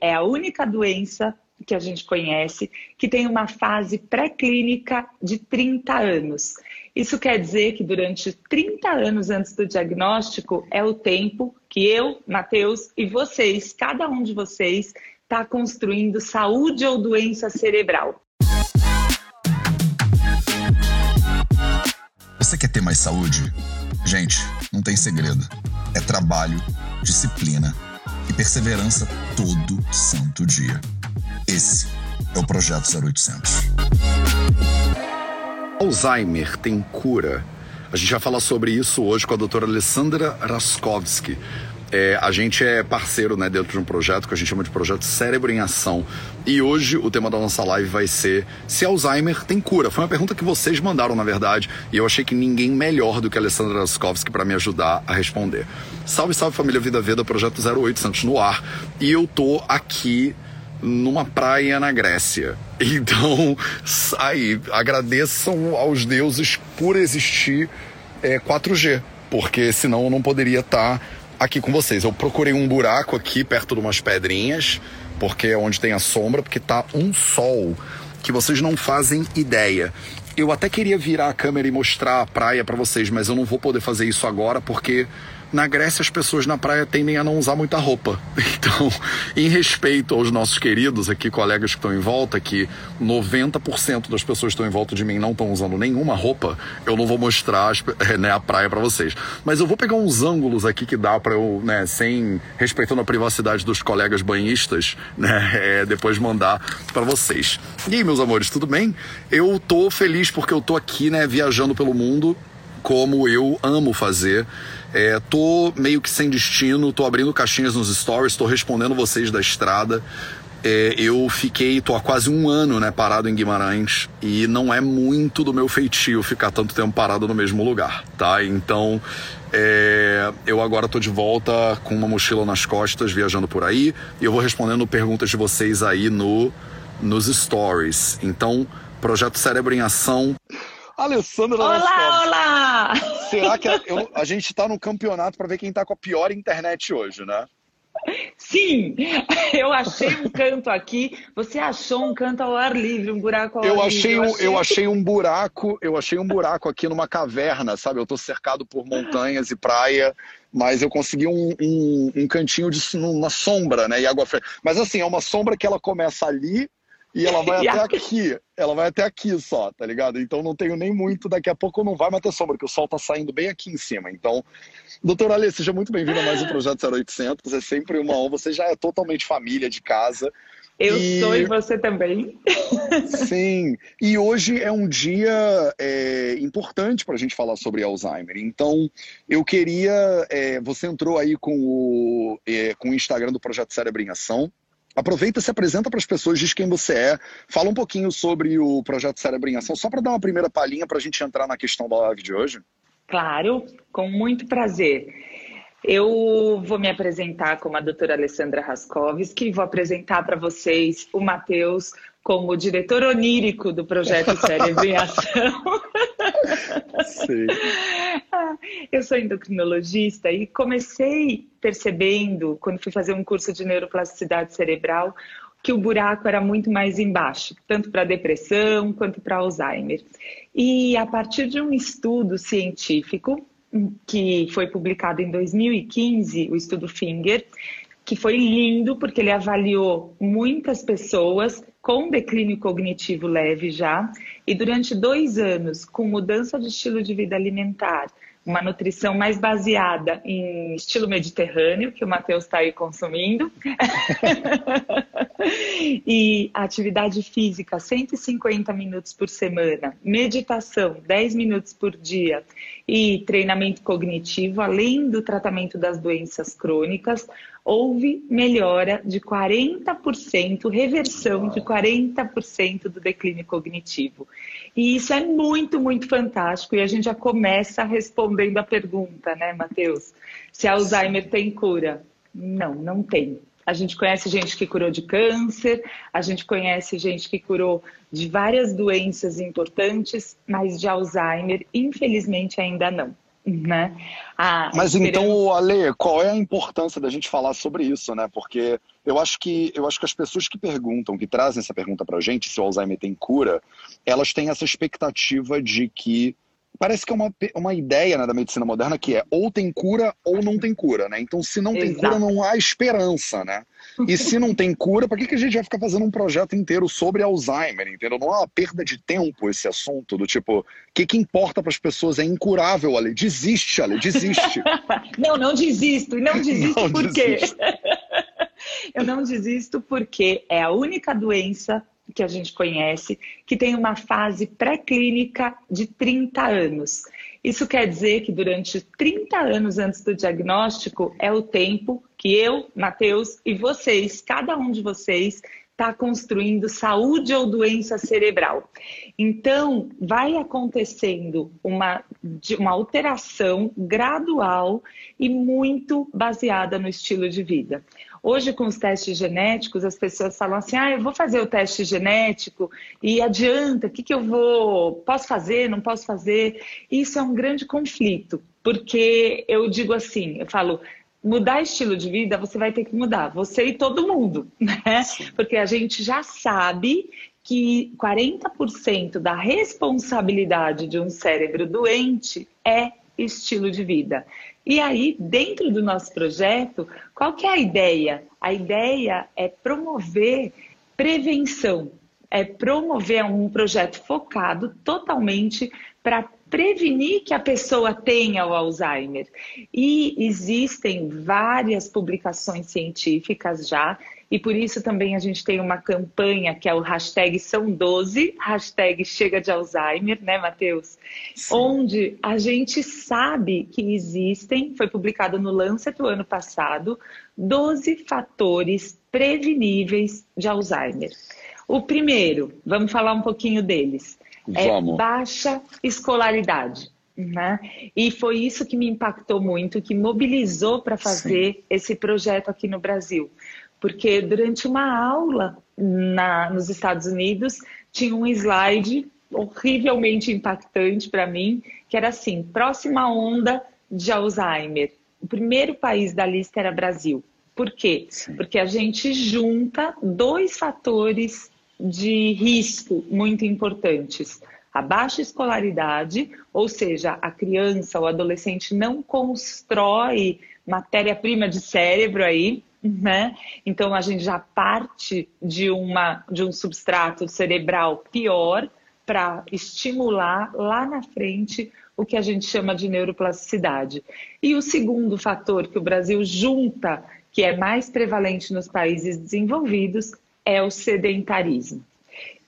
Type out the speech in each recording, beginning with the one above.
é a única doença que a gente conhece que tem uma fase pré-clínica de 30 anos. Isso quer dizer que durante 30 anos antes do diagnóstico é o tempo que eu, Matheus e vocês, cada um de vocês, está construindo saúde ou doença cerebral. Você quer ter mais saúde? Gente, não tem segredo. É trabalho, disciplina e perseverança todo santo dia. Esse é o Projeto 0800. Alzheimer tem cura? A gente vai falar sobre isso hoje com a doutora Alessandra Raskowski. É, a gente é parceiro né, dentro de um projeto que a gente chama de Projeto Cérebro em Ação. E hoje o tema da nossa live vai ser se Alzheimer tem cura. Foi uma pergunta que vocês mandaram, na verdade, e eu achei que ninguém melhor do que a Alessandra Raskowski para me ajudar a responder. Salve, salve família Vida Veda, Projeto 0800 no ar. E eu tô aqui numa praia na Grécia. Então, aí, agradeçam aos deuses por existir é, 4G, porque senão eu não poderia estar aqui com vocês. Eu procurei um buraco aqui perto de umas pedrinhas, porque é onde tem a sombra, porque tá um sol que vocês não fazem ideia. Eu até queria virar a câmera e mostrar a praia para vocês, mas eu não vou poder fazer isso agora porque na Grécia, as pessoas na praia tendem a não usar muita roupa. Então, em respeito aos nossos queridos aqui, colegas que estão em volta, que 90% das pessoas que estão em volta de mim não estão usando nenhuma roupa, eu não vou mostrar né, a praia para vocês. Mas eu vou pegar uns ângulos aqui que dá para eu, né, sem respeitando a privacidade dos colegas banhistas, né, é, depois mandar para vocês. E aí, meus amores, tudo bem? Eu tô feliz porque eu tô aqui, né, viajando pelo mundo como eu amo fazer. É, tô meio que sem destino, tô abrindo caixinhas nos stories, tô respondendo vocês da estrada. É, eu fiquei, tô há quase um ano, né, parado em Guimarães e não é muito do meu feitio ficar tanto tempo parado no mesmo lugar, tá? Então, é, eu agora tô de volta com uma mochila nas costas, viajando por aí e eu vou respondendo perguntas de vocês aí no, nos stories. Então, Projeto Cérebro em Ação Alessandra Olá, olá! Será que a, eu, a gente está no campeonato para ver quem está com a pior internet hoje, né? Sim, eu achei um canto aqui. Você achou um canto ao ar livre, um buraco ao eu ar achei livre. Um, eu achei... eu achei um buraco, eu achei um buraco aqui numa caverna, sabe? Eu estou cercado por montanhas e praia, mas eu consegui um, um, um cantinho de uma sombra, né? E água fresca. Mas assim, é uma sombra que ela começa ali e ela vai até aqui. Ela vai até aqui só, tá ligado? Então não tenho nem muito. Daqui a pouco não vai mais ter sombra, porque o sol tá saindo bem aqui em cima. Então, doutora Ale, seja muito bem-vinda a mais um Projeto 0800. É sempre uma honra. Você já é totalmente família de casa. Eu e... sou e você também. Sim. E hoje é um dia é, importante para a gente falar sobre Alzheimer. Então, eu queria. É, você entrou aí com o, é, com o Instagram do Projeto Cérebro em Ação. Aproveita, se apresenta para as pessoas, diz quem você é, fala um pouquinho sobre o projeto Cérebro em Ação, só para dar uma primeira palhinha para a gente entrar na questão da live de hoje. Claro, com muito prazer. Eu vou me apresentar como a doutora Alessandra Raskovski, vou apresentar para vocês o Matheus como diretor onírico do projeto Cérebro em Ação. Sim. Eu sou endocrinologista e comecei percebendo, quando fui fazer um curso de neuroplasticidade cerebral, que o buraco era muito mais embaixo, tanto para depressão quanto para Alzheimer. E a partir de um estudo científico, que foi publicado em 2015, o estudo Finger, que foi lindo porque ele avaliou muitas pessoas com declínio cognitivo leve já, e durante dois anos, com mudança de estilo de vida alimentar, uma nutrição mais baseada em estilo mediterrâneo, que o Matheus está aí consumindo, e atividade física 150 minutos por semana, meditação 10 minutos por dia. E treinamento cognitivo, além do tratamento das doenças crônicas, houve melhora de 40%, reversão de 40% do declínio cognitivo. E isso é muito, muito fantástico. E a gente já começa respondendo a pergunta, né, Matheus? Se Alzheimer tem cura? Não, não tem. A gente conhece gente que curou de câncer, a gente conhece gente que curou de várias doenças importantes, mas de Alzheimer, infelizmente, ainda não. Né? Mas esperança... então, Ale, qual é a importância da gente falar sobre isso, né? Porque eu acho que eu acho que as pessoas que perguntam, que trazem essa pergunta pra gente, se o Alzheimer tem cura, elas têm essa expectativa de que parece que é uma, uma ideia né, da medicina moderna que é ou tem cura ou não tem cura, né? Então, se não tem Exato. cura, não há esperança, né? E se não tem cura, para que, que a gente vai ficar fazendo um projeto inteiro sobre Alzheimer, entendeu? Não é uma perda de tempo esse assunto, do tipo, o que, que importa para as pessoas é incurável, Ale. Desiste, Ale, desiste. não, não desisto. Não desisto não por quê? Eu não desisto porque é a única doença que a gente conhece, que tem uma fase pré-clínica de 30 anos. Isso quer dizer que durante 30 anos antes do diagnóstico é o tempo que eu, Matheus e vocês, cada um de vocês, está construindo saúde ou doença cerebral. Então, vai acontecendo uma, uma alteração gradual e muito baseada no estilo de vida. Hoje, com os testes genéticos, as pessoas falam assim: ah, eu vou fazer o teste genético e adianta, o que, que eu vou. Posso fazer, não posso fazer? Isso é um grande conflito, porque eu digo assim: eu falo, mudar estilo de vida, você vai ter que mudar, você e todo mundo, né? Porque a gente já sabe que 40% da responsabilidade de um cérebro doente é estilo de vida. E aí, dentro do nosso projeto, qual que é a ideia? A ideia é promover prevenção, é promover um projeto focado totalmente para prevenir que a pessoa tenha o Alzheimer. E existem várias publicações científicas já e por isso também a gente tem uma campanha que é o hashtag São 12, hashtag Chega de Alzheimer, né, Matheus? Onde a gente sabe que existem, foi publicado no Lancet o ano passado, 12 fatores preveníveis de Alzheimer. O primeiro, vamos falar um pouquinho deles, é vamos. baixa escolaridade. Né? E foi isso que me impactou muito, que mobilizou para fazer Sim. esse projeto aqui no Brasil porque durante uma aula na, nos Estados Unidos tinha um slide horrivelmente impactante para mim, que era assim: próxima onda de Alzheimer. O primeiro país da lista era Brasil. Por quê? Sim. Porque a gente junta dois fatores de risco muito importantes. A baixa escolaridade, ou seja, a criança ou adolescente não constrói matéria-prima de cérebro aí, né? Então a gente já parte de, uma, de um substrato cerebral pior para estimular lá na frente o que a gente chama de neuroplasticidade. E o segundo fator que o Brasil junta, que é mais prevalente nos países desenvolvidos, é o sedentarismo.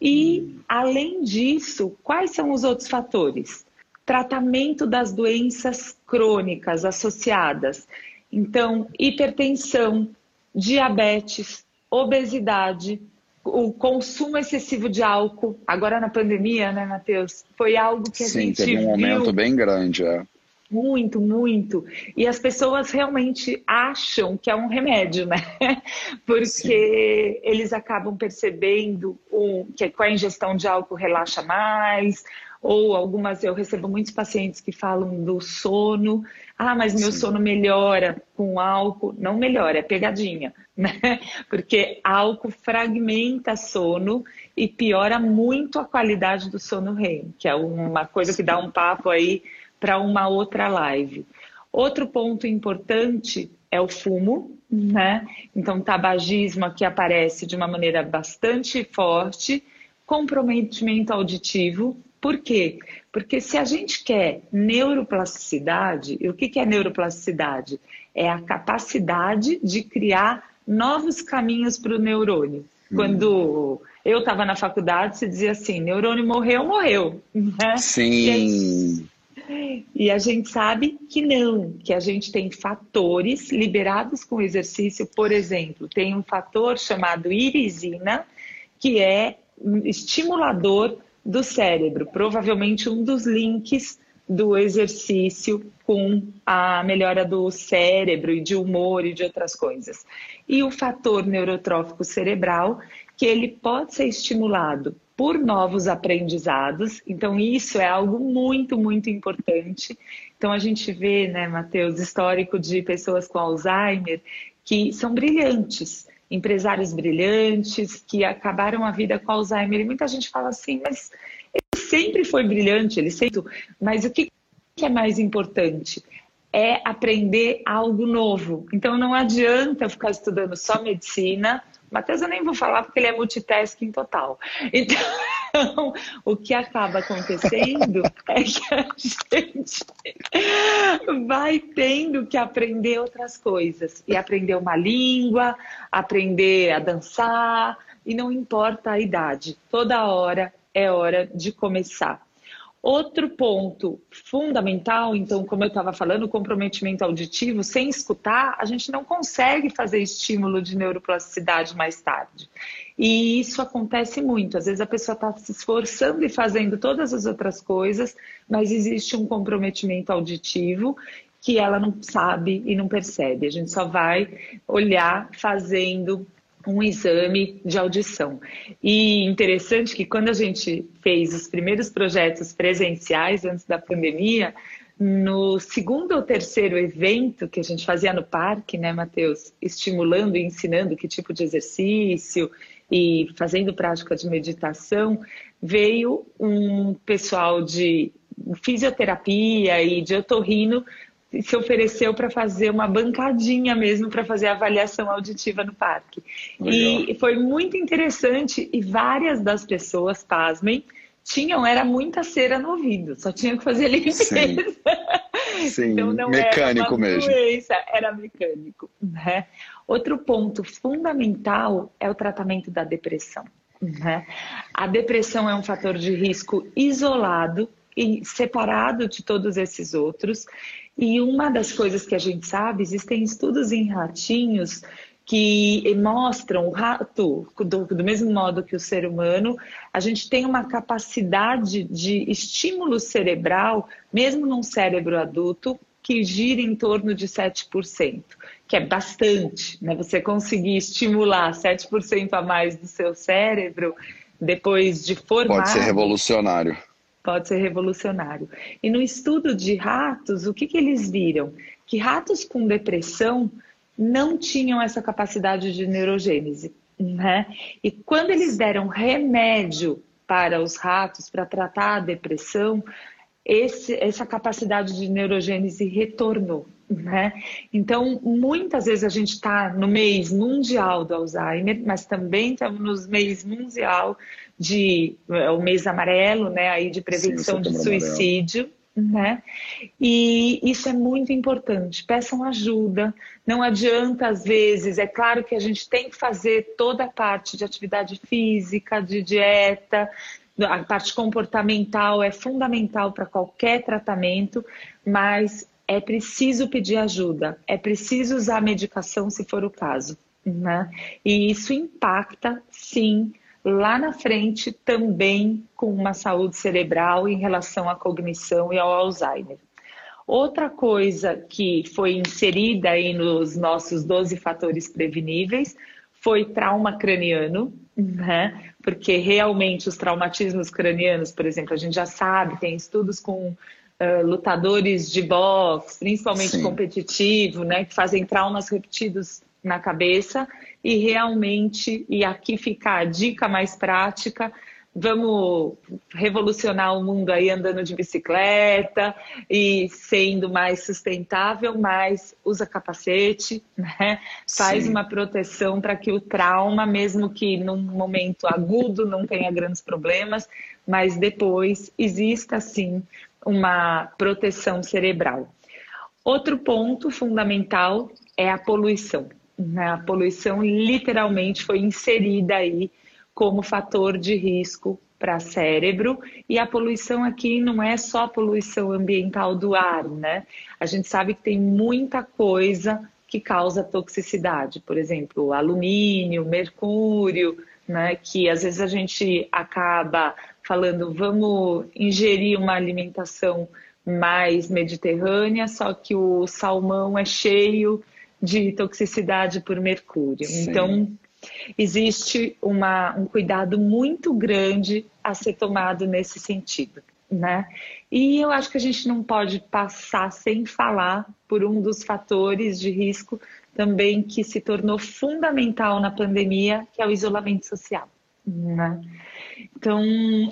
E, além disso, quais são os outros fatores? Tratamento das doenças crônicas associadas. Então, hipertensão, diabetes, obesidade, o consumo excessivo de álcool, agora na pandemia, né, Matheus? Foi algo que a Sim, gente teve um aumento bem grande, é. Muito, muito. E as pessoas realmente acham que é um remédio, né? Porque Sim. eles acabam percebendo que com a ingestão de álcool relaxa mais, ou algumas, eu recebo muitos pacientes que falam do sono. Ah, mas meu Sim. sono melhora com álcool. Não melhora, é pegadinha, né? Porque álcool fragmenta sono e piora muito a qualidade do sono REM, que é uma coisa que dá um papo aí para uma outra live. Outro ponto importante é o fumo, né? Então, tabagismo aqui aparece de uma maneira bastante forte, comprometimento auditivo, por quê? Porque se a gente quer neuroplasticidade, e o que é neuroplasticidade? É a capacidade de criar novos caminhos para o neurônio. Hum. Quando eu estava na faculdade, se dizia assim: neurônio morreu, morreu. Né? Sim. E a gente sabe que não, que a gente tem fatores liberados com exercício. Por exemplo, tem um fator chamado irisina, que é estimulador do cérebro, provavelmente um dos links do exercício com a melhora do cérebro e de humor e de outras coisas. E o fator neurotrófico cerebral, que ele pode ser estimulado por novos aprendizados, então isso é algo muito, muito importante. Então a gente vê, né, Matheus, histórico de pessoas com Alzheimer que são brilhantes, empresários brilhantes que acabaram a vida com Alzheimer. E muita gente fala assim, mas ele sempre foi brilhante, ele sempre. Mas o que é mais importante? É aprender algo novo. Então não adianta ficar estudando só medicina. Matheus eu nem vou falar porque ele é multitasking total. Então, o que acaba acontecendo é que a gente vai tendo que aprender outras coisas. E aprender uma língua, aprender a dançar, e não importa a idade, toda hora é hora de começar. Outro ponto fundamental, então, como eu estava falando, o comprometimento auditivo, sem escutar, a gente não consegue fazer estímulo de neuroplasticidade mais tarde. E isso acontece muito. Às vezes a pessoa está se esforçando e fazendo todas as outras coisas, mas existe um comprometimento auditivo que ela não sabe e não percebe. A gente só vai olhar fazendo um exame de audição. E interessante que quando a gente fez os primeiros projetos presenciais antes da pandemia, no segundo ou terceiro evento que a gente fazia no parque, né, Matheus? Estimulando e ensinando que tipo de exercício e fazendo prática de meditação, veio um pessoal de fisioterapia e de otorrino se ofereceu para fazer uma bancadinha mesmo para fazer a avaliação auditiva no parque. Legal. E foi muito interessante e várias das pessoas, pasmem, tinham, era muita cera no ouvido, só tinha que fazer limpeza. Sim, Sim. então não mecânico era mesmo. Doença, era mecânico. Né? Outro ponto fundamental é o tratamento da depressão. Né? A depressão é um fator de risco isolado e separado de todos esses outros. E uma das coisas que a gente sabe, existem estudos em ratinhos que mostram o rato, do, do, mesmo modo que o ser humano, a gente tem uma capacidade de estímulo cerebral, mesmo num cérebro adulto, que gira em torno de 7%, que é bastante, né? Você conseguir estimular 7% a mais do seu cérebro depois de formar. Pode ser revolucionário pode ser revolucionário. E no estudo de ratos, o que, que eles viram? Que ratos com depressão não tinham essa capacidade de neurogênese. Né? E quando eles deram remédio para os ratos para tratar a depressão, esse, essa capacidade de neurogênese retornou. Né? Então, muitas vezes a gente está no mês mundial do Alzheimer, mas também estamos no mês mundial de é, o mês amarelo, né, aí de prevenção Sim, de suicídio. Né? E isso é muito importante. Peçam ajuda. Não adianta, às vezes, é claro que a gente tem que fazer toda a parte de atividade física, de dieta, a parte comportamental é fundamental para qualquer tratamento, mas é preciso pedir ajuda, é preciso usar medicação se for o caso. Né? E isso impacta, sim, lá na frente também com uma saúde cerebral em relação à cognição e ao Alzheimer. Outra coisa que foi inserida aí nos nossos 12 fatores preveníveis foi trauma craniano, né? Porque realmente os traumatismos cranianos, por exemplo, a gente já sabe, tem estudos com uh, lutadores de boxe, principalmente Sim. competitivo, né? Que fazem traumas repetidos na cabeça e realmente, e aqui fica a dica mais prática, vamos revolucionar o mundo aí andando de bicicleta e sendo mais sustentável, mas usa capacete, né? Faz Sim. uma proteção para que o trauma, mesmo que num momento agudo não tenha grandes problemas, mas depois exista sim uma proteção cerebral. Outro ponto fundamental é a poluição. Né? A poluição literalmente foi inserida aí como fator de risco para cérebro e a poluição aqui não é só a poluição ambiental do ar, né? A gente sabe que tem muita coisa que causa toxicidade, por exemplo, alumínio, mercúrio, né? Que às vezes a gente acaba falando, vamos ingerir uma alimentação mais mediterrânea, só que o salmão é cheio de toxicidade por mercúrio. Sim. Então, existe uma, um cuidado muito grande a ser tomado nesse sentido. né? E eu acho que a gente não pode passar sem falar por um dos fatores de risco também que se tornou fundamental na pandemia, que é o isolamento social. Né? Então,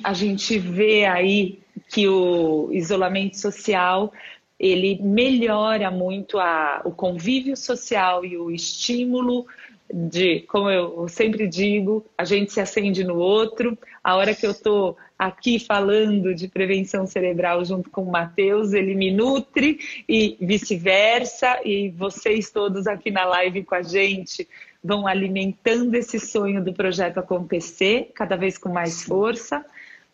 a gente vê aí que o isolamento social ele melhora muito a, o convívio social e o estímulo de, como eu sempre digo, a gente se acende no outro. A hora que eu estou aqui falando de prevenção cerebral junto com o Matheus, ele me nutre e vice-versa. E vocês todos aqui na live com a gente vão alimentando esse sonho do projeto acontecer, cada vez com mais força,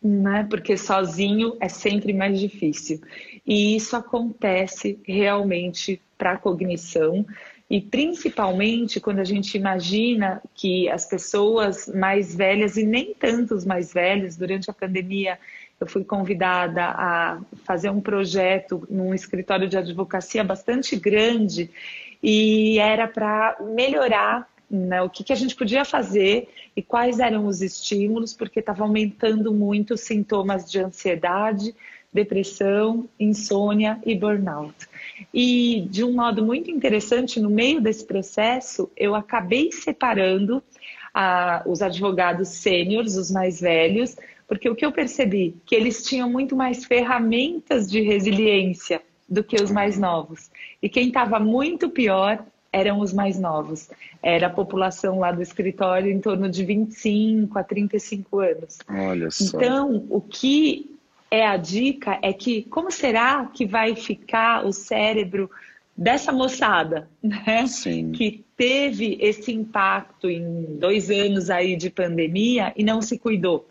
né? porque sozinho é sempre mais difícil. E isso acontece realmente para a cognição. E principalmente quando a gente imagina que as pessoas mais velhas, e nem tantos mais velhos, durante a pandemia, eu fui convidada a fazer um projeto num escritório de advocacia bastante grande e era para melhorar né, o que, que a gente podia fazer e quais eram os estímulos, porque estava aumentando muito os sintomas de ansiedade, depressão, insônia e burnout. E de um modo muito interessante, no meio desse processo, eu acabei separando a, os advogados sêniores, os mais velhos, porque o que eu percebi que eles tinham muito mais ferramentas de resiliência do que os mais novos. E quem estava muito pior eram os mais novos. Era a população lá do escritório em torno de 25 a 35 anos. Olha só. Então, o que é a dica é que como será que vai ficar o cérebro dessa moçada, né? Sim. Que teve esse impacto em dois anos aí de pandemia e não se cuidou.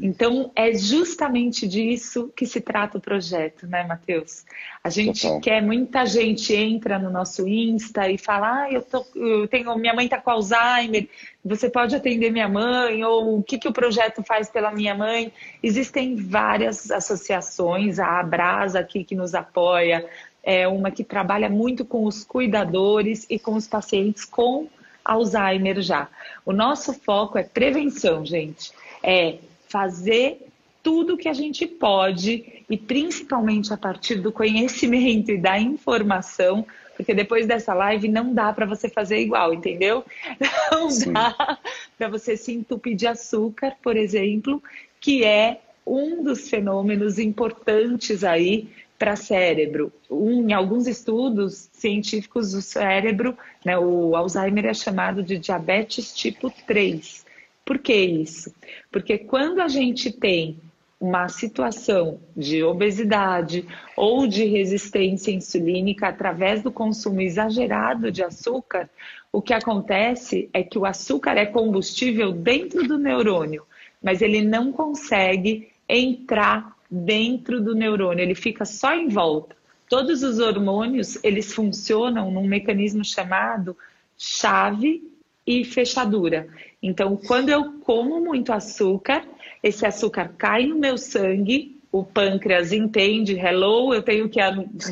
Então, é justamente disso que se trata o projeto, né, Matheus? A gente Total. quer, muita gente entra no nosso Insta e fala, ah, eu, tô, eu tenho, minha mãe está com Alzheimer, você pode atender minha mãe, ou o que, que o projeto faz pela minha mãe? Existem várias associações, a Abrasa aqui que nos apoia, é uma que trabalha muito com os cuidadores e com os pacientes com Alzheimer já. O nosso foco é prevenção, gente. É fazer tudo que a gente pode e principalmente a partir do conhecimento e da informação, porque depois dessa live não dá para você fazer igual, entendeu? Não Sim. dá para você se entupir de açúcar, por exemplo, que é um dos fenômenos importantes aí para cérebro. Um, em alguns estudos científicos do cérebro, né, o Alzheimer é chamado de diabetes tipo 3. Por que isso? Porque quando a gente tem uma situação de obesidade ou de resistência insulínica através do consumo exagerado de açúcar, o que acontece é que o açúcar é combustível dentro do neurônio, mas ele não consegue entrar dentro do neurônio, ele fica só em volta. Todos os hormônios, eles funcionam num mecanismo chamado chave e fechadura. Então, quando eu como muito açúcar, esse açúcar cai no meu sangue, o pâncreas entende, hello, eu tenho que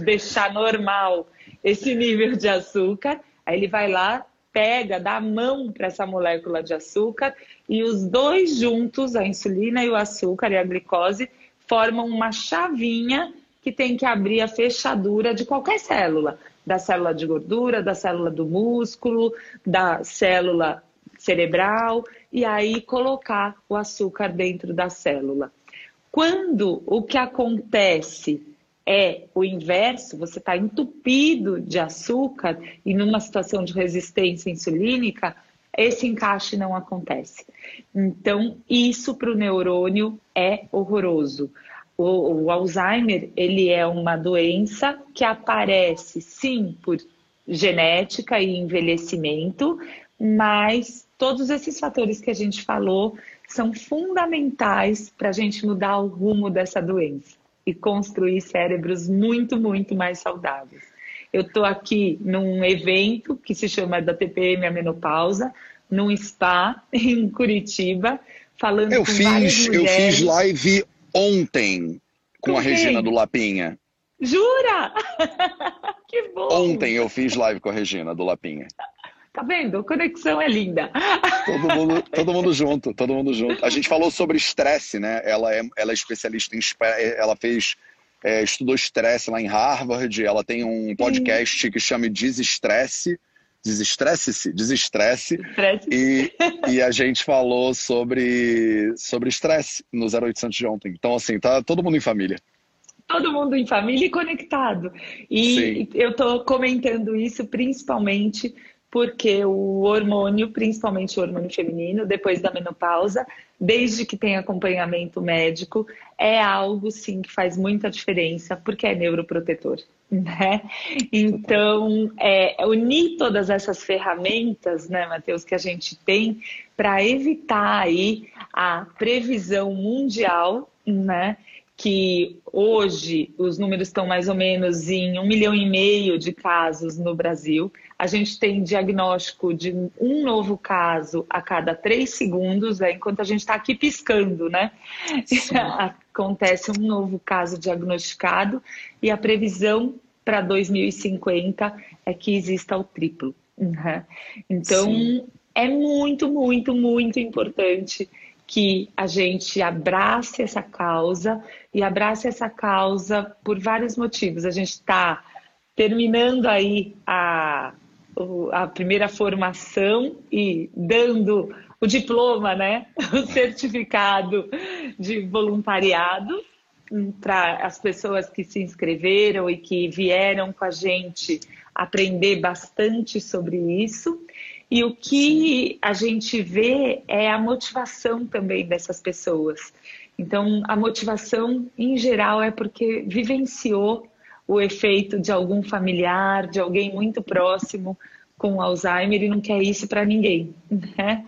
deixar normal esse nível de açúcar, aí ele vai lá, pega, dá a mão para essa molécula de açúcar e os dois juntos, a insulina e o açúcar e a glicose, formam uma chavinha que tem que abrir a fechadura de qualquer célula da célula de gordura, da célula do músculo, da célula cerebral, e aí colocar o açúcar dentro da célula. Quando o que acontece é o inverso, você está entupido de açúcar e numa situação de resistência insulínica, esse encaixe não acontece. Então, isso para o neurônio é horroroso. O, o, Alzheimer, ele é uma doença que aparece, sim, por genética e envelhecimento, mas todos esses fatores que a gente falou são fundamentais para a gente mudar o rumo dessa doença e construir cérebros muito, muito mais saudáveis. Eu estou aqui num evento que se chama da TPM a Menopausa, num spa em Curitiba, falando eu com fiz, várias mulheres. Eu fiz live ontem com, com a Regina do Lapinha. Jura? que bom! Ontem eu fiz live com a Regina do Lapinha. Tá vendo? A conexão é linda. Todo mundo, todo mundo junto, todo mundo junto. A gente falou sobre estresse, né? Ela é, ela é especialista em. Ela fez. É, estudou estresse lá em Harvard. Ela tem um podcast Sim. que chama Desestresse. Desestresse-se, desestresse. E, e a gente falou sobre sobre estresse no 0800 de ontem. Então, assim, tá todo mundo em família todo mundo em família e conectado. E Sim. eu estou comentando isso principalmente porque o hormônio, principalmente o hormônio feminino, depois da menopausa, desde que tem acompanhamento médico, é algo sim que faz muita diferença, porque é neuroprotetor. Né? Então, é, unir todas essas ferramentas, né, Matheus, que a gente tem para evitar aí a previsão mundial, né? que hoje os números estão mais ou menos em um milhão e meio de casos no Brasil. A gente tem diagnóstico de um novo caso a cada três segundos, né? enquanto a gente está aqui piscando, né? Acontece um novo caso diagnosticado e a previsão para 2050 é que exista o triplo. Né? Então, Sim. é muito, muito, muito importante que a gente abrace essa causa e abrace essa causa por vários motivos. A gente está terminando aí a, a primeira formação e dando o diploma, né? O certificado de voluntariado para as pessoas que se inscreveram e que vieram com a gente aprender bastante sobre isso. E o que a gente vê é a motivação também dessas pessoas. Então, a motivação, em geral, é porque vivenciou o efeito de algum familiar, de alguém muito próximo com Alzheimer e não quer isso para ninguém, né?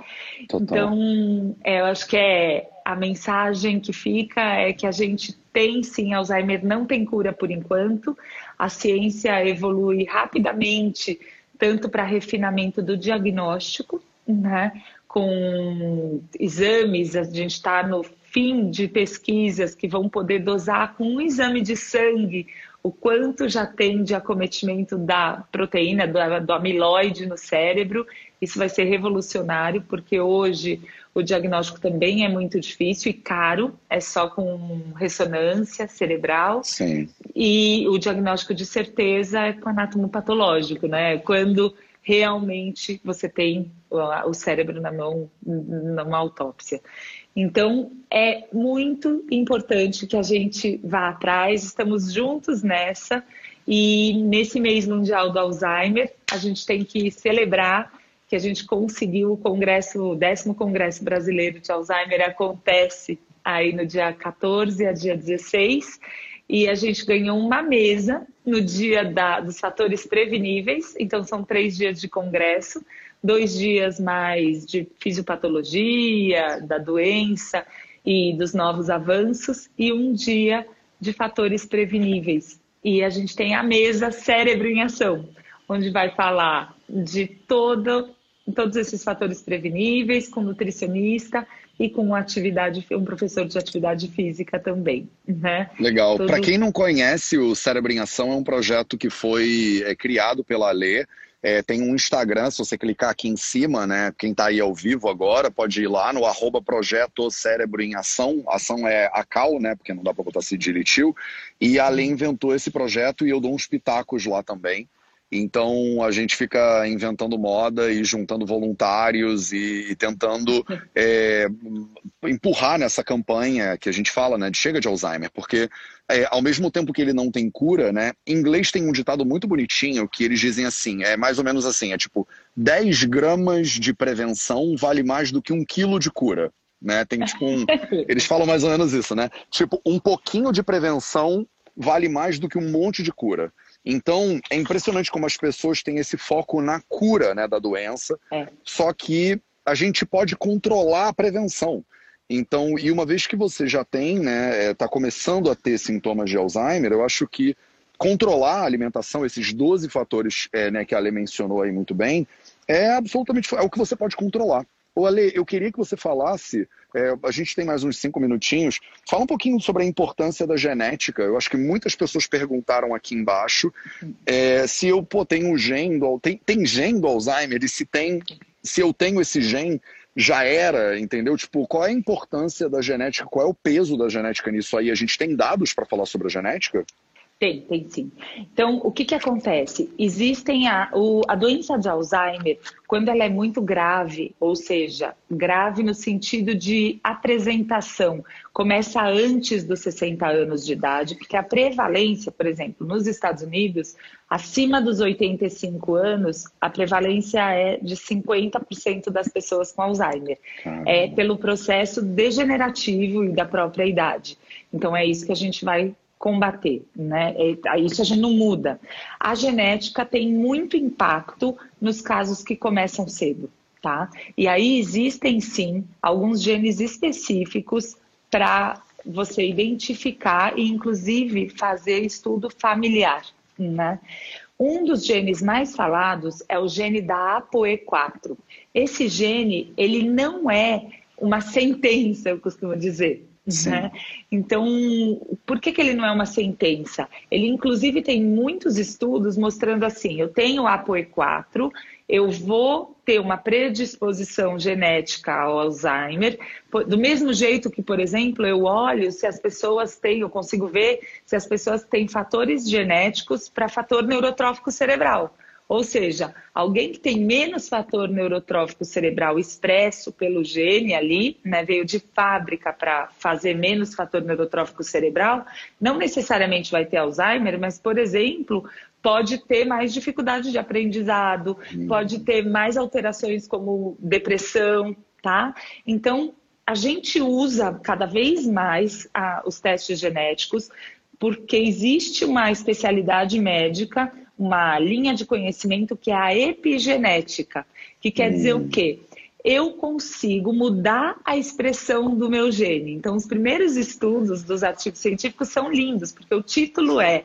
Então, é, eu acho que é a mensagem que fica é que a gente tem sim Alzheimer, não tem cura por enquanto. A ciência evolui rapidamente tanto para refinamento do diagnóstico, né? com exames, a gente está no fim de pesquisas que vão poder dosar com um exame de sangue o quanto já tem de acometimento da proteína, do, do amiloide no cérebro. Isso vai ser revolucionário, porque hoje o diagnóstico também é muito difícil e caro, é só com ressonância cerebral. Sim. E o diagnóstico de certeza é com anátomo patológico, né? Quando realmente você tem o cérebro na mão numa autópsia. Então, é muito importante que a gente vá atrás, estamos juntos nessa. E nesse mês mundial do Alzheimer, a gente tem que celebrar que a gente conseguiu o congresso, o décimo congresso brasileiro de Alzheimer. Acontece aí no dia 14 a dia 16 e a gente ganhou uma mesa no dia da, dos fatores preveníveis, então são três dias de congresso dois dias mais de fisiopatologia, da doença e dos novos avanços, e um dia de fatores preveníveis. E a gente tem a mesa Cérebro em Ação, onde vai falar de todo, todos esses fatores preveníveis, com nutricionista e com atividade, um professor de atividade física também. Né? Legal. Para quem não conhece, o Cérebro em Ação é um projeto que foi é, criado pela Alê é, tem um Instagram, se você clicar aqui em cima, né? Quem está aí ao vivo agora, pode ir lá no arroba projeto cérebro em ação. Ação é a cal, né? Porque não dá para botar Cidiritil. E a Lê inventou esse projeto e eu dou uns pitacos lá também. Então a gente fica inventando moda e juntando voluntários e, e tentando é, empurrar nessa campanha que a gente fala, né, de chega de Alzheimer, porque é, ao mesmo tempo que ele não tem cura, né, em inglês tem um ditado muito bonitinho que eles dizem assim, é mais ou menos assim, é tipo 10 gramas de prevenção vale mais do que um quilo de cura. Né? Tem tipo um. Eles falam mais ou menos isso, né? Tipo, um pouquinho de prevenção vale mais do que um monte de cura. Então, é impressionante como as pessoas têm esse foco na cura né, da doença, é. só que a gente pode controlar a prevenção. Então, e uma vez que você já tem, né, está é, começando a ter sintomas de Alzheimer, eu acho que controlar a alimentação, esses 12 fatores é, né, que a Ale mencionou aí muito bem, é absolutamente é o que você pode controlar. Ô Ale, eu queria que você falasse, é, a gente tem mais uns cinco minutinhos, fala um pouquinho sobre a importância da genética. Eu acho que muitas pessoas perguntaram aqui embaixo é, se eu pô, tenho gene do, tem, tem gene do Alzheimer e se tem, se eu tenho esse gene, já era, entendeu? Tipo, qual é a importância da genética, qual é o peso da genética nisso aí? A gente tem dados para falar sobre a genética? Tem, tem sim. Então, o que, que acontece? Existem a, o, a doença de Alzheimer, quando ela é muito grave, ou seja, grave no sentido de apresentação, começa antes dos 60 anos de idade, porque a prevalência, por exemplo, nos Estados Unidos, acima dos 85 anos, a prevalência é de 50% das pessoas com Alzheimer. Caramba. É pelo processo degenerativo e da própria idade. Então, é isso que a gente vai combater, né? Isso a gente não muda. A genética tem muito impacto nos casos que começam cedo, tá? E aí existem sim alguns genes específicos para você identificar e inclusive fazer estudo familiar, né? Um dos genes mais falados é o gene da ApoE4. Esse gene, ele não é uma sentença, eu costumo dizer. Né? Então, por que, que ele não é uma sentença? Ele, inclusive, tem muitos estudos mostrando assim: eu tenho ApoE4, eu vou ter uma predisposição genética ao Alzheimer, do mesmo jeito que, por exemplo, eu olho se as pessoas têm, eu consigo ver se as pessoas têm fatores genéticos para fator neurotrófico cerebral. Ou seja, alguém que tem menos fator neurotrófico cerebral expresso pelo gene ali, né, veio de fábrica para fazer menos fator neurotrófico cerebral, não necessariamente vai ter Alzheimer, mas, por exemplo, pode ter mais dificuldade de aprendizado, hum. pode ter mais alterações como depressão, tá? Então, a gente usa cada vez mais a, os testes genéticos porque existe uma especialidade médica uma linha de conhecimento que é a epigenética, que quer hum. dizer o quê? Eu consigo mudar a expressão do meu gene. Então, os primeiros estudos dos artigos científicos são lindos, porque o título é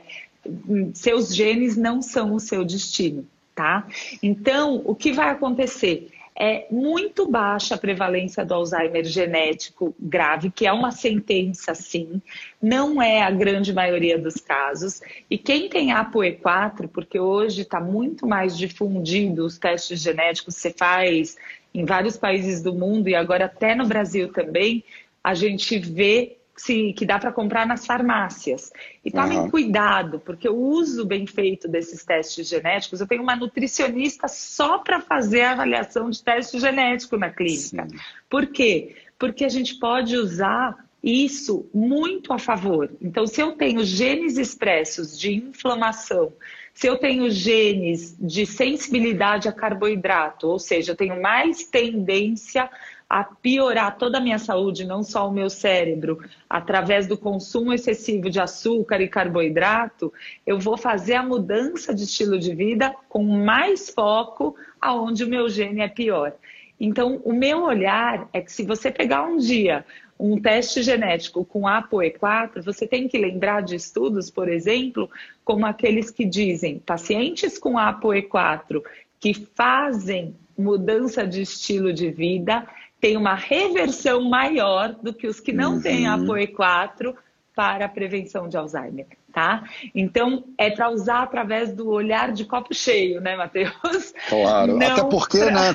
Seus genes não são o seu destino, tá? Então, o que vai acontecer? É muito baixa a prevalência do Alzheimer genético grave, que é uma sentença, sim, não é a grande maioria dos casos. E quem tem ApoE4, porque hoje está muito mais difundido os testes genéticos, você faz em vários países do mundo e agora até no Brasil também, a gente vê se, que dá para comprar nas farmácias. E tomem uhum. cuidado, porque o uso bem feito desses testes genéticos, eu tenho uma nutricionista só para fazer a avaliação de teste genético na clínica. Sim. Por quê? Porque a gente pode usar isso muito a favor. Então, se eu tenho genes expressos de inflamação, se eu tenho genes de sensibilidade a carboidrato, ou seja, eu tenho mais tendência a piorar toda a minha saúde, não só o meu cérebro, através do consumo excessivo de açúcar e carboidrato, eu vou fazer a mudança de estilo de vida com mais foco aonde o meu gene é pior. Então, o meu olhar é que se você pegar um dia um teste genético com ApoE4, você tem que lembrar de estudos, por exemplo, como aqueles que dizem pacientes com ApoE4 que fazem mudança de estilo de vida tem uma reversão maior do que os que não uhum. têm ApoE4 para a prevenção de Alzheimer, tá? Então, é para usar através do olhar de copo cheio, né, Matheus? Claro, não até porque, pra... né,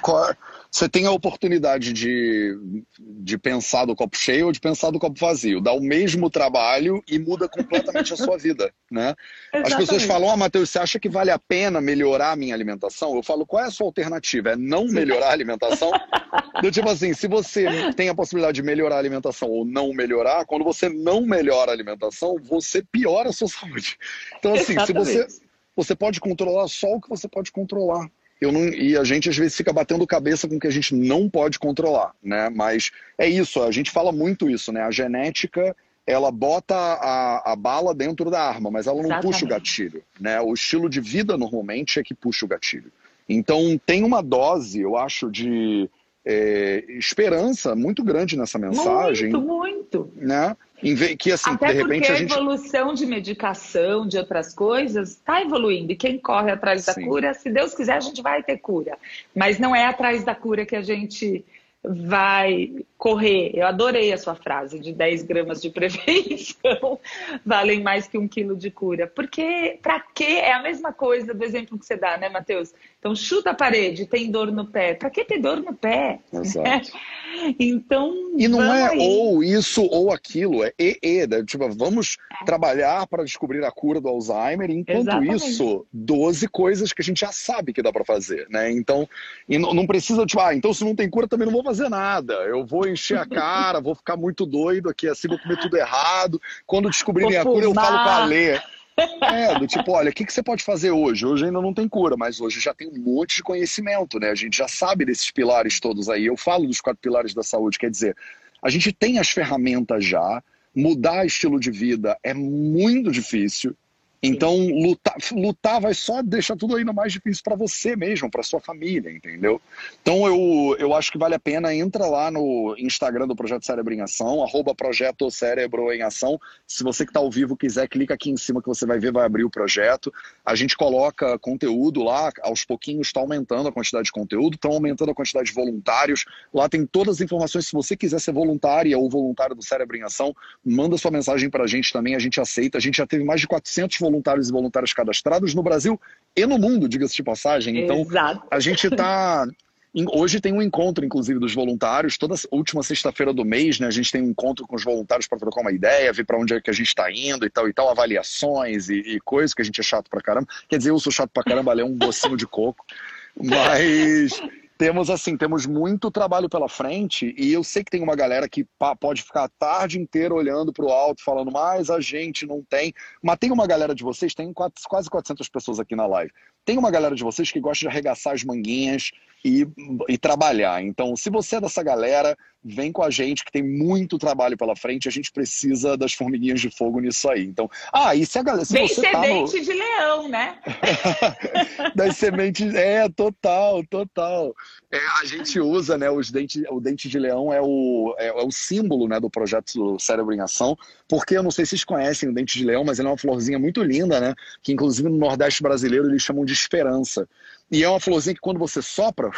você tem a oportunidade de, de pensar do copo cheio ou de pensar do copo vazio. Dá o mesmo trabalho e muda completamente a sua vida, né? As pessoas falam, ah, Matheus, você acha que vale a pena melhorar a minha alimentação? Eu falo, qual é a sua alternativa? É não melhorar a alimentação? Do tipo assim, se você tem a possibilidade de melhorar a alimentação ou não melhorar, quando você não melhora a alimentação, você piora a sua saúde. Então, assim, Exatamente. se você, você pode controlar só o que você pode controlar eu não, e a gente às vezes fica batendo cabeça com o que a gente não pode controlar, né? Mas é isso, a gente fala muito isso, né? A genética ela bota a, a bala dentro da arma, mas ela não Exatamente. puxa o gatilho, né? O estilo de vida normalmente é que puxa o gatilho. Então tem uma dose, eu acho, de é, esperança muito grande nessa mensagem. Muito, muito. Né? Que, assim, Até de repente, porque a, gente... evolução de medicação, de outras coisas, está evoluindo. E quem corre atrás da Sim. cura, se Deus quiser, a gente vai ter cura. Mas não é atrás da cura que a gente vai correr, eu adorei a sua frase de 10 gramas de prevenção valem mais que um quilo de cura. Porque, para quê? É a mesma coisa do exemplo que você dá, né, Matheus? Então, chuta a parede, tem dor no pé. Para que ter dor no pé? Exato. então. E não é aí. ou isso ou aquilo, é e, e. Né? Tipo, vamos é. trabalhar para descobrir a cura do Alzheimer, enquanto Exatamente. isso, 12 coisas que a gente já sabe que dá para fazer, né? Então, e não, não precisa, tipo, ah, então se não tem cura também não vou fazer nada. Eu vou encher a cara, vou ficar muito doido aqui, assim, vou comer tudo errado. Quando descobrirem a cura, eu falo com a Lê. É, do tipo, olha, o que, que você pode fazer hoje? Hoje ainda não tem cura, mas hoje já tem um monte de conhecimento, né? A gente já sabe desses pilares todos aí. Eu falo dos quatro pilares da saúde, quer dizer, a gente tem as ferramentas já, mudar estilo de vida é muito difícil, então, lutar, lutar vai só deixar tudo ainda mais difícil para você mesmo, para sua família, entendeu? Então, eu, eu acho que vale a pena, entra lá no Instagram do Projeto Cérebro em Ação, arroba Projeto Cérebro em Ação. Se você que está ao vivo quiser, clica aqui em cima que você vai ver, vai abrir o projeto. A gente coloca conteúdo lá, aos pouquinhos está aumentando a quantidade de conteúdo, estão aumentando a quantidade de voluntários. Lá tem todas as informações. Se você quiser ser voluntária ou voluntário do Cérebro em Ação, manda sua mensagem para a gente também, a gente aceita. A gente já teve mais de 400 voluntários voluntários e voluntárias cadastrados no Brasil e no mundo, diga-se de passagem. Então, Exato. a gente está. Hoje tem um encontro, inclusive, dos voluntários. Toda última sexta-feira do mês, né? A gente tem um encontro com os voluntários para trocar uma ideia, ver para onde é que a gente está indo e tal e tal, avaliações e, e coisas que a gente é chato pra caramba. Quer dizer, eu sou chato pra caramba, é um docinho de coco. Mas temos assim, temos muito trabalho pela frente e eu sei que tem uma galera que pode ficar a tarde inteira olhando para o alto, falando, mas a gente não tem. Mas tem uma galera de vocês, tem quase 400 pessoas aqui na live. Tem uma galera de vocês que gosta de arregaçar as manguinhas e, e trabalhar. Então, se você é dessa galera, vem com a gente que tem muito trabalho pela frente. A gente precisa das formiguinhas de fogo nisso aí. Então, ah, e se a galera. Se Vem você semente tá no... de leão, né? das sementes, é, total, total. É, a gente usa, né, os dentes, o dente de leão é o, é, é, o símbolo, né, do projeto Cérebro em Ação, porque eu não sei se vocês conhecem o dente de leão, mas ele é uma florzinha muito linda, né, que inclusive no Nordeste brasileiro eles chamam de esperança. E é uma florzinha que quando você sopra,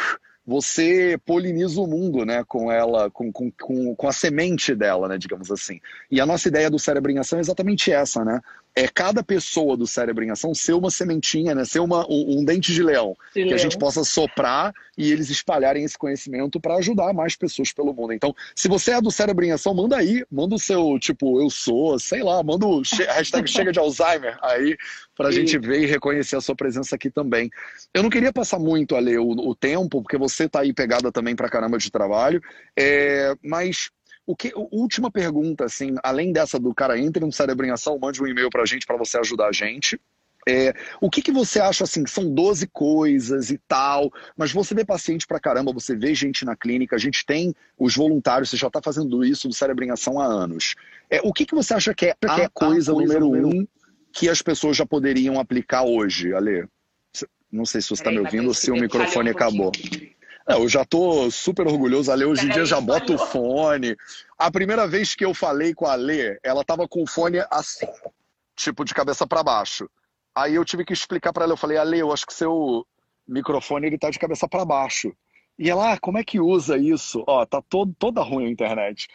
você poliniza o mundo, né, com ela, com, com, com, com a semente dela, né, digamos assim. E a nossa ideia do cérebro em ação é exatamente essa, né? É cada pessoa do cérebro em ação ser uma sementinha, né? ser uma, um, um dente de leão, de que leão. a gente possa soprar e eles espalharem esse conhecimento para ajudar mais pessoas pelo mundo. Então, se você é do cérebro em ação, manda aí, manda o seu, tipo, eu sou, sei lá, manda o hashtag chega de Alzheimer aí para a gente ver e reconhecer a sua presença aqui também. Eu não queria passar muito a ler o, o tempo, porque você está aí pegada também para caramba de trabalho, é, mas o que, última pergunta, assim, além dessa do cara entre no cérebro em ação, mande um e-mail para a gente para você ajudar a gente. É, o que, que você acha assim? São 12 coisas e tal, mas você vê paciente pra caramba, você vê gente na clínica, a gente tem os voluntários, você já está fazendo isso do cérebro em ação há anos. É, o que, que você acha que é a, coisa, a coisa número, número um que as pessoas já poderiam aplicar hoje, Ale? Não sei se você está me ouvindo ou se o microfone um acabou. É, eu já tô super orgulhoso. A Lê hoje em dia já bota o fone. A primeira vez que eu falei com a Lê, ela tava com o fone assim, tipo de cabeça para baixo. Aí eu tive que explicar para ela, eu falei, Ale, eu acho que seu microfone ele tá de cabeça para baixo. E ela, ah, como é que usa isso? Ó, tá todo, toda ruim a internet.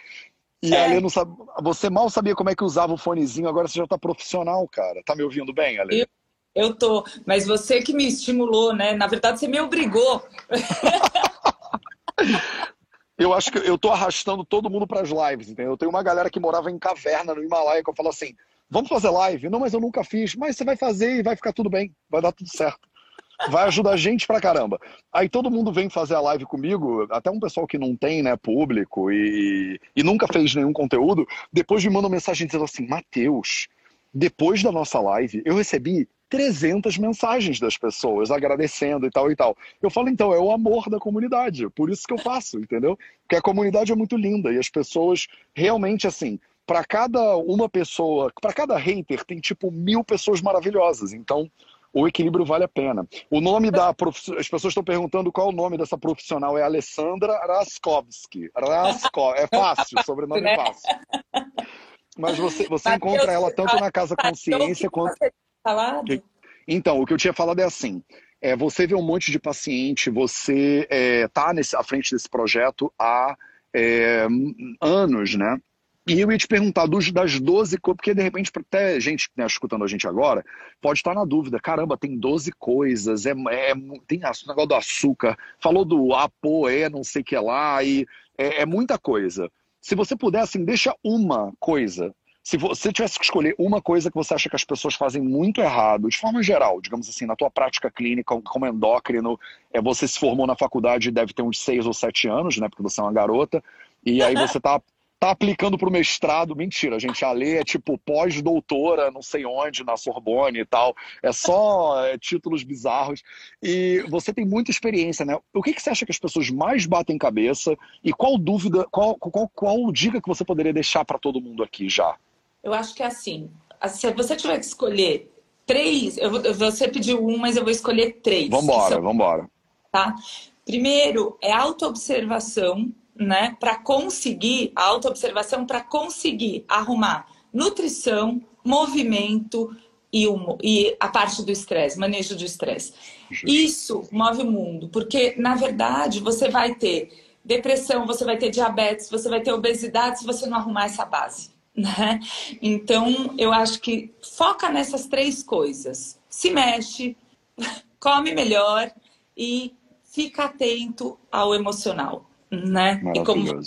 E é. a Ale não sabe. Você mal sabia como é que usava o fonezinho, agora você já tá profissional, cara. Tá me ouvindo bem, Ale? Eu eu tô, mas você que me estimulou, né? Na verdade, você me obrigou. eu acho que eu tô arrastando todo mundo para as lives, entendeu? Eu tenho uma galera que morava em caverna no Himalaia que eu falo assim: vamos fazer live? Não, mas eu nunca fiz. Mas você vai fazer e vai ficar tudo bem, vai dar tudo certo. Vai ajudar a gente pra caramba. Aí todo mundo vem fazer a live comigo, até um pessoal que não tem, né, público e, e nunca fez nenhum conteúdo, depois me manda mensagem dizendo assim: Matheus, depois da nossa live, eu recebi 300 mensagens das pessoas agradecendo e tal e tal. Eu falo, então, é o amor da comunidade, por isso que eu faço, entendeu? Porque a comunidade é muito linda e as pessoas realmente, assim, para cada uma pessoa, para cada hater, tem tipo mil pessoas maravilhosas. Então, o equilíbrio vale a pena. O nome da prof... as pessoas estão perguntando qual é o nome dessa profissional é Alessandra Raskovski. Raskov... é fácil, sobrenome é fácil. Mas você, você encontra ela tanto na Casa Consciência quanto falado? Então, o que eu tinha falado é assim: É, você vê um monte de paciente, você está é, à frente desse projeto há é, anos, né? E eu ia te perguntar, dos, das 12 porque de repente até gente né, escutando a gente agora pode estar na dúvida, caramba, tem 12 coisas, é, é tem o negócio do açúcar, falou do apoé, não sei o que lá, e é, é muita coisa. Se você puder, assim, deixa uma coisa se você tivesse que escolher uma coisa que você acha que as pessoas fazem muito errado, de forma geral, digamos assim, na tua prática clínica como endócrino, é, você se formou na faculdade deve ter uns seis ou sete anos, né? Porque você é uma garota, e aí você tá tá aplicando para o mestrado. Mentira, gente. A lei é tipo pós-doutora, não sei onde, na Sorbonne e tal. É só é, títulos bizarros. E você tem muita experiência, né? O que, que você acha que as pessoas mais batem cabeça? E qual dúvida, qual, qual, qual dica que você poderia deixar para todo mundo aqui já? Eu acho que é assim. Se você tiver que escolher três, eu vou, você pediu um, mas eu vou escolher três. Vambora, são, vambora. Tá? Primeiro é autoobservação, né? Para conseguir, a autoobservação para conseguir arrumar nutrição, movimento e, o, e a parte do estresse, manejo do estresse. Isso move o mundo, porque na verdade você vai ter depressão, você vai ter diabetes, você vai ter obesidade se você não arrumar essa base. Né? Então, eu acho que foca nessas três coisas. Se mexe, come melhor e fica atento ao emocional, né? E como...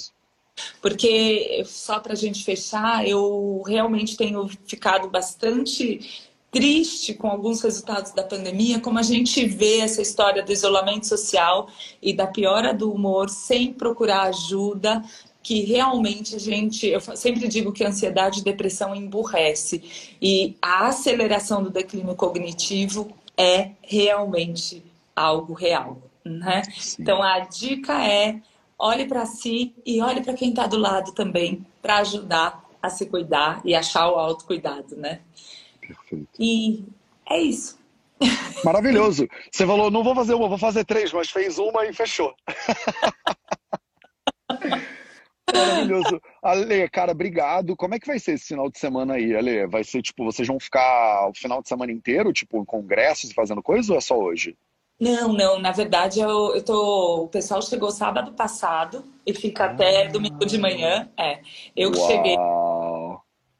Porque, só para a gente fechar, eu realmente tenho ficado bastante triste com alguns resultados da pandemia, como a gente vê essa história do isolamento social e da piora do humor sem procurar ajuda, que realmente a gente, eu sempre digo que a ansiedade e depressão emburrece e a aceleração do declínio cognitivo é realmente algo real, né? Então a dica é olhe para si e olhe para quem está do lado também para ajudar a se cuidar e achar o autocuidado, né? Perfeito. E é isso. Maravilhoso. Você falou, não vou fazer uma, vou fazer três, mas fez uma e fechou. Maravilhoso. Ale, cara, obrigado. Como é que vai ser esse final de semana aí, Ale? Vai ser tipo, vocês vão ficar o final de semana inteiro, tipo, em congressos e fazendo coisa ou é só hoje? Não, não. Na verdade, eu, eu tô. O pessoal chegou sábado passado e fica ah. até domingo de manhã. É. Eu Uau. cheguei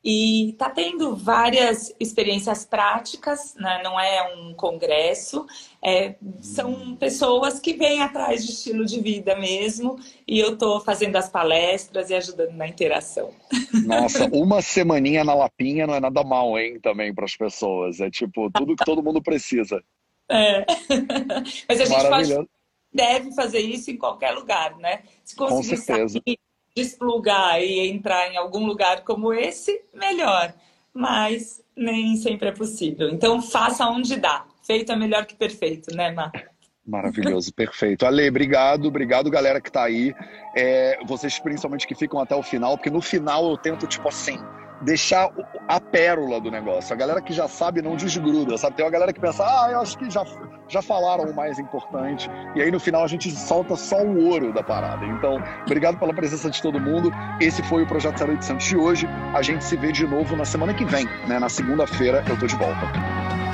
e está tendo várias experiências práticas, né? não é um congresso, é, são pessoas que vêm atrás de estilo de vida mesmo, e eu estou fazendo as palestras e ajudando na interação. Nossa, uma semaninha na Lapinha não é nada mal, hein, também para as pessoas. É tipo, tudo que todo mundo precisa. É. Mas a gente pode, deve fazer isso em qualquer lugar, né? Se conseguir Com certeza. Sair desplugar e entrar em algum lugar como esse, melhor. Mas nem sempre é possível. Então faça onde dá. Feito é melhor que perfeito, né, Mar? Maravilhoso, perfeito. Ale, obrigado, obrigado galera que está aí. É, vocês principalmente que ficam até o final, porque no final eu tento, tipo assim, deixar a pérola do negócio. A galera que já sabe não desgruda, sabe? Tem uma galera que pensa, ah, eu acho que já, já falaram o mais importante. E aí no final a gente solta só o ouro da parada. Então, obrigado pela presença de todo mundo. Esse foi o Projeto 0800 de hoje. A gente se vê de novo na semana que vem, né? Na segunda-feira eu tô de volta.